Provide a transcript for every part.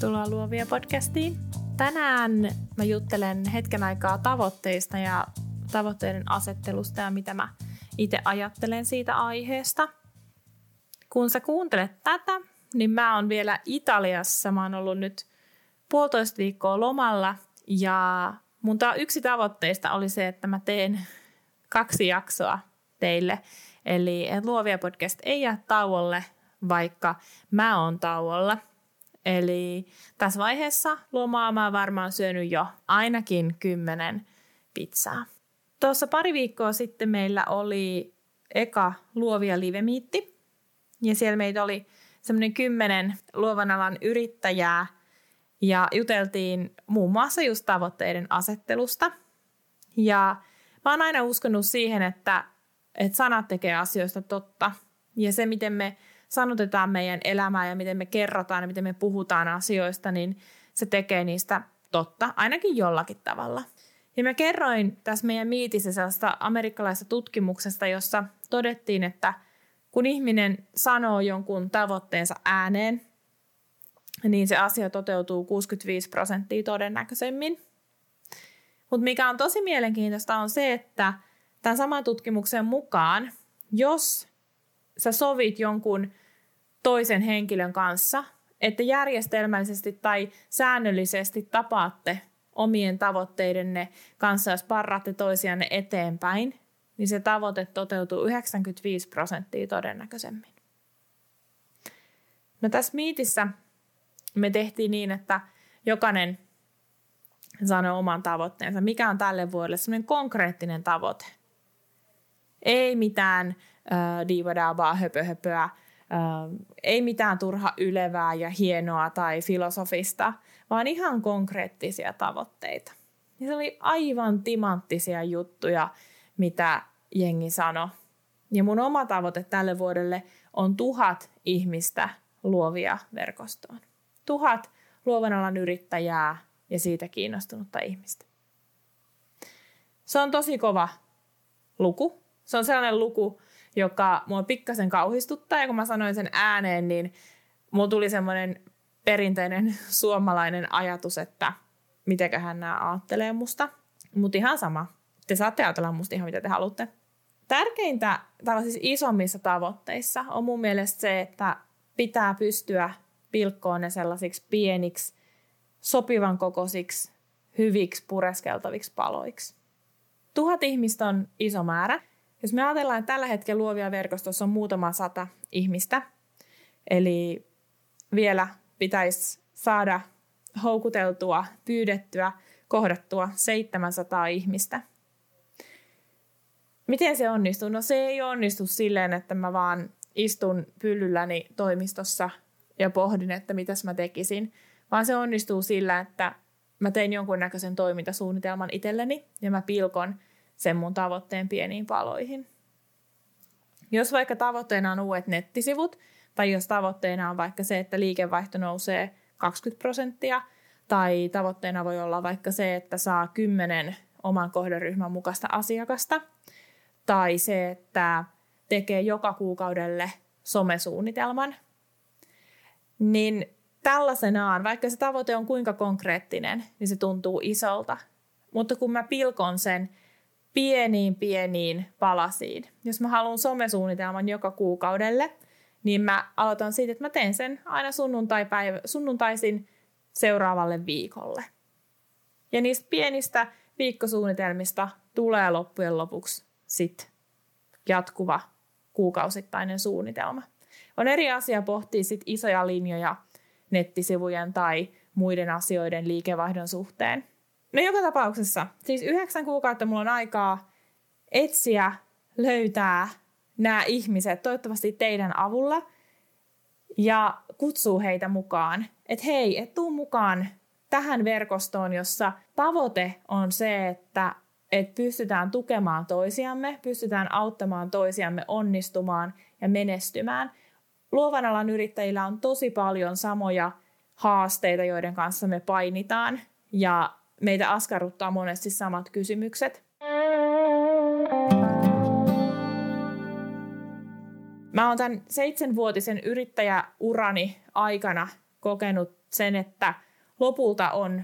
Tervetuloa Luovia podcastiin. Tänään mä juttelen hetken aikaa tavoitteista ja tavoitteiden asettelusta ja mitä mä itse ajattelen siitä aiheesta. Kun sä kuuntelet tätä, niin mä oon vielä Italiassa. Mä oon ollut nyt puolitoista viikkoa lomalla ja mun ta- yksi tavoitteista oli se, että mä teen kaksi jaksoa teille. Eli Luovia podcast ei jää tauolle, vaikka mä oon tauolla – Eli tässä vaiheessa lomaa mä varmaan syönyt jo ainakin kymmenen pizzaa. Tuossa pari viikkoa sitten meillä oli eka luovia livemiitti. Ja siellä meitä oli semmoinen kymmenen luovan alan yrittäjää. Ja juteltiin muun muassa just tavoitteiden asettelusta. Ja mä oon aina uskonut siihen, että, että sanat tekee asioista totta. Ja se, miten me sanotetaan meidän elämää ja miten me kerrotaan ja miten me puhutaan asioista, niin se tekee niistä totta, ainakin jollakin tavalla. Ja mä kerroin tässä meidän miitissä sellaista amerikkalaisesta tutkimuksesta, jossa todettiin, että kun ihminen sanoo jonkun tavoitteensa ääneen, niin se asia toteutuu 65 prosenttia todennäköisemmin. Mutta mikä on tosi mielenkiintoista on se, että tämän saman tutkimuksen mukaan, jos sä sovit jonkun toisen henkilön kanssa, että järjestelmällisesti tai säännöllisesti tapaatte omien tavoitteidenne kanssa, jos parraatte toisianne eteenpäin, niin se tavoite toteutuu 95 prosenttia todennäköisemmin. No tässä miitissä me tehtiin niin, että jokainen sanoi oman tavoitteensa, mikä on tälle vuodelle semmoinen konkreettinen tavoite. Ei mitään äh, diivadaabaa, höpöhöpöä, ei mitään turha ylevää ja hienoa tai filosofista, vaan ihan konkreettisia tavoitteita. Ja se oli aivan timanttisia juttuja, mitä jengi sanoi. Ja mun oma tavoite tälle vuodelle on tuhat ihmistä luovia verkostoon. Tuhat luovan alan yrittäjää ja siitä kiinnostunutta ihmistä. Se on tosi kova luku. Se on sellainen luku, joka mua pikkasen kauhistuttaa. Ja kun mä sanoin sen ääneen, niin mulla tuli semmoinen perinteinen suomalainen ajatus, että mitenköhän nämä ajattelee musta. Mutta ihan sama. Te saatte ajatella musta ihan mitä te haluatte. Tärkeintä tällaisissa isommissa tavoitteissa on mun mielestä se, että pitää pystyä pilkkoon ne sellaisiksi pieniksi, sopivan kokoisiksi, hyviksi pureskeltaviksi paloiksi. Tuhat ihmistä on iso määrä, jos me ajatellaan, että tällä hetkellä luovia verkostossa on muutama sata ihmistä, eli vielä pitäisi saada houkuteltua, pyydettyä, kohdattua 700 ihmistä. Miten se onnistuu? No se ei onnistu silleen, että mä vaan istun pyllylläni toimistossa ja pohdin, että mitäs mä tekisin, vaan se onnistuu sillä, että mä tein jonkunnäköisen toimintasuunnitelman itselleni ja mä pilkon – sen mun tavoitteen pieniin paloihin. Jos vaikka tavoitteena on uudet nettisivut, tai jos tavoitteena on vaikka se, että liikevaihto nousee 20 prosenttia, tai tavoitteena voi olla vaikka se, että saa 10 oman kohderyhmän mukaista asiakasta, tai se, että tekee joka kuukaudelle somesuunnitelman, niin tällaisenaan, vaikka se tavoite on kuinka konkreettinen, niin se tuntuu isolta. Mutta kun mä pilkon sen pieniin pieniin palasiin. Jos mä haluan somesuunnitelman joka kuukaudelle, niin mä aloitan siitä, että mä teen sen aina sunnuntai-päivä, sunnuntaisin seuraavalle viikolle. Ja niistä pienistä viikkosuunnitelmista tulee loppujen lopuksi sit jatkuva kuukausittainen suunnitelma. On eri asia pohtia sit isoja linjoja nettisivujen tai muiden asioiden liikevaihdon suhteen – No joka tapauksessa, siis yhdeksän kuukautta mulla on aikaa etsiä, löytää nämä ihmiset, toivottavasti teidän avulla, ja kutsuu heitä mukaan. Että hei, et tuu mukaan tähän verkostoon, jossa tavoite on se, että, että pystytään tukemaan toisiamme, pystytään auttamaan toisiamme onnistumaan ja menestymään. Luovan alan yrittäjillä on tosi paljon samoja haasteita, joiden kanssa me painitaan ja meitä askarruttaa monesti samat kysymykset. Mä oon tämän seitsemänvuotisen yrittäjäurani aikana kokenut sen, että lopulta on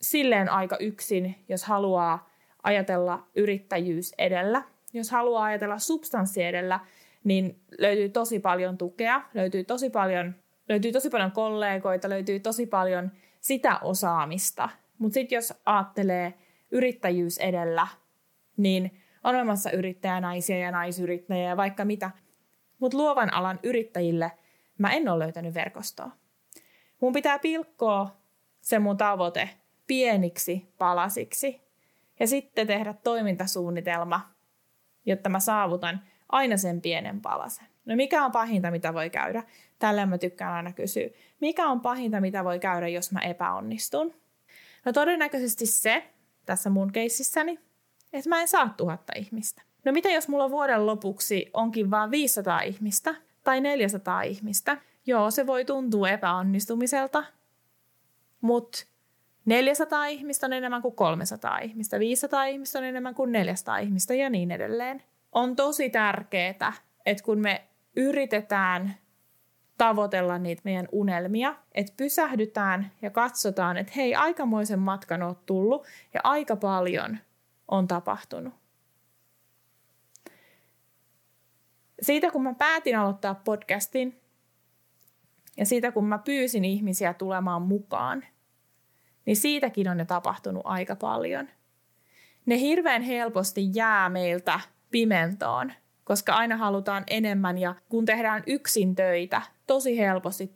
silleen aika yksin, jos haluaa ajatella yrittäjyys edellä. Jos haluaa ajatella substanssi edellä, niin löytyy tosi paljon tukea, löytyy tosi paljon, löytyy tosi paljon kollegoita, löytyy tosi paljon sitä osaamista. Mutta sitten jos ajattelee yrittäjyys edellä, niin on olemassa yrittäjänaisia ja naisyrittäjiä ja vaikka mitä. Mutta luovan alan yrittäjille mä en ole löytänyt verkostoa. Mun pitää pilkkoa se mun tavoite pieniksi palasiksi ja sitten tehdä toimintasuunnitelma, jotta mä saavutan aina sen pienen palasen. No mikä on pahinta, mitä voi käydä? Tällä mä tykkään aina kysyä. Mikä on pahinta, mitä voi käydä, jos mä epäonnistun? No todennäköisesti se, tässä mun keississäni, että mä en saa tuhatta ihmistä. No mitä jos mulla vuoden lopuksi onkin vain 500 ihmistä tai 400 ihmistä? Joo, se voi tuntua epäonnistumiselta, mutta 400 ihmistä on enemmän kuin 300 ihmistä, 500 ihmistä on enemmän kuin 400 ihmistä ja niin edelleen. On tosi tärkeää, että kun me yritetään tavoitella niitä meidän unelmia, että pysähdytään ja katsotaan, että hei, aikamoisen matkan on tullut ja aika paljon on tapahtunut. Siitä kun mä päätin aloittaa podcastin ja siitä kun mä pyysin ihmisiä tulemaan mukaan, niin siitäkin on jo tapahtunut aika paljon. Ne hirveän helposti jää meiltä pimentoon, koska aina halutaan enemmän ja kun tehdään yksin töitä, tosi helposti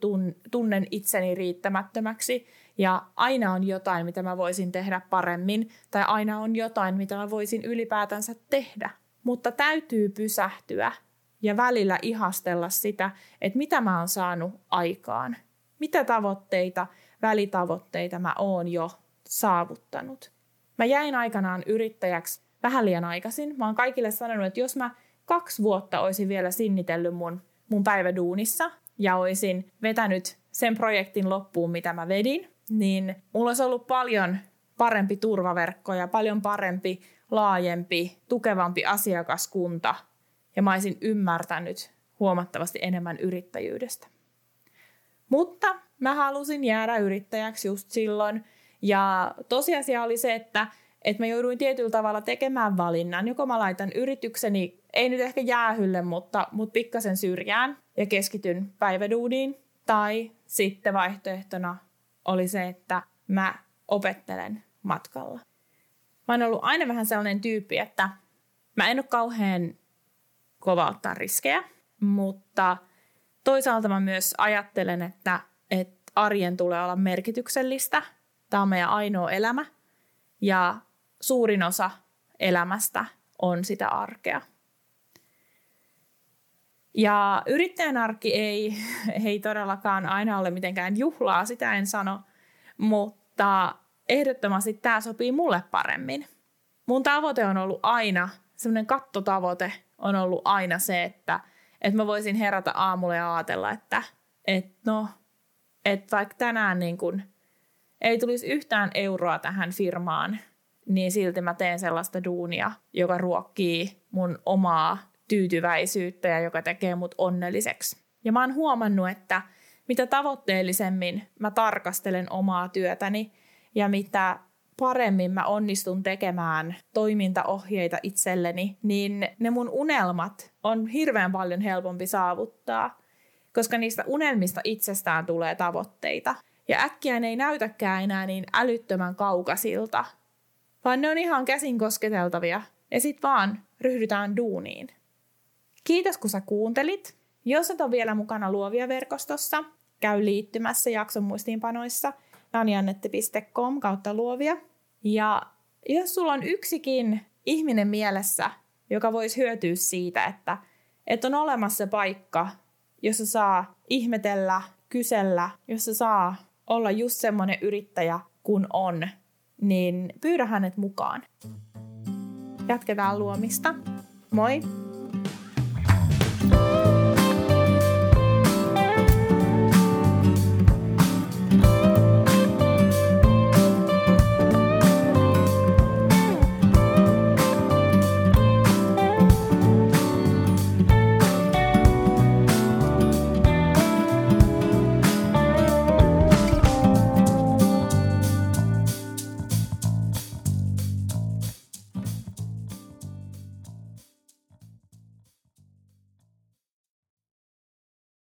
tunnen itseni riittämättömäksi ja aina on jotain, mitä mä voisin tehdä paremmin tai aina on jotain, mitä mä voisin ylipäätänsä tehdä. Mutta täytyy pysähtyä ja välillä ihastella sitä, että mitä mä oon saanut aikaan. Mitä tavoitteita, välitavoitteita mä oon jo saavuttanut. Mä jäin aikanaan yrittäjäksi vähän liian aikaisin. Mä oon kaikille sanonut, että jos mä kaksi vuotta olisin vielä sinnitellyt mun, mun päiväduunissa ja olisin vetänyt sen projektin loppuun, mitä mä vedin, niin mulla olisi ollut paljon parempi turvaverkko ja paljon parempi, laajempi, tukevampi asiakaskunta ja mä olisin ymmärtänyt huomattavasti enemmän yrittäjyydestä. Mutta mä halusin jäädä yrittäjäksi just silloin ja tosiasia oli se, että, että mä jouduin tietyllä tavalla tekemään valinnan. Joko mä laitan yritykseni, ei nyt ehkä jäähylle, mutta, mutta pikkasen syrjään ja keskityn päiväduuniin. Tai sitten vaihtoehtona oli se, että mä opettelen matkalla. Mä oon ollut aina vähän sellainen tyyppi, että mä en ole kauhean kova ottaa riskejä, mutta toisaalta mä myös ajattelen, että, että arjen tulee olla merkityksellistä. Tämä on meidän ainoa elämä ja suurin osa elämästä on sitä arkea. Ja yrittäjän arki ei, ei todellakaan aina ole mitenkään juhlaa, sitä en sano, mutta ehdottomasti tämä sopii mulle paremmin. Mun tavoite on ollut aina, semmoinen kattotavoite on ollut aina se, että, että mä voisin herätä aamulla ja ajatella, että, että no, että vaikka tänään niin kun ei tulisi yhtään euroa tähän firmaan, niin silti mä teen sellaista duunia, joka ruokkii mun omaa tyytyväisyyttä ja joka tekee mut onnelliseksi. Ja mä oon huomannut, että mitä tavoitteellisemmin mä tarkastelen omaa työtäni ja mitä paremmin mä onnistun tekemään toimintaohjeita itselleni, niin ne mun unelmat on hirveän paljon helpompi saavuttaa, koska niistä unelmista itsestään tulee tavoitteita. Ja äkkiä ne ei näytäkään enää niin älyttömän kaukaisilta, vaan ne on ihan käsin kosketeltavia ja sit vaan ryhdytään duuniin. Kiitos kun sä kuuntelit. Jos et ole vielä mukana Luovia verkostossa, käy liittymässä jakson muistiinpanoissa nanjannette.com kautta luovia. Ja jos sulla on yksikin ihminen mielessä, joka voisi hyötyä siitä, että, että on olemassa paikka, jossa saa ihmetellä, kysellä, jossa saa olla just semmoinen yrittäjä, kun on, niin pyydä hänet mukaan. Jatketaan luomista. Moi! Bye.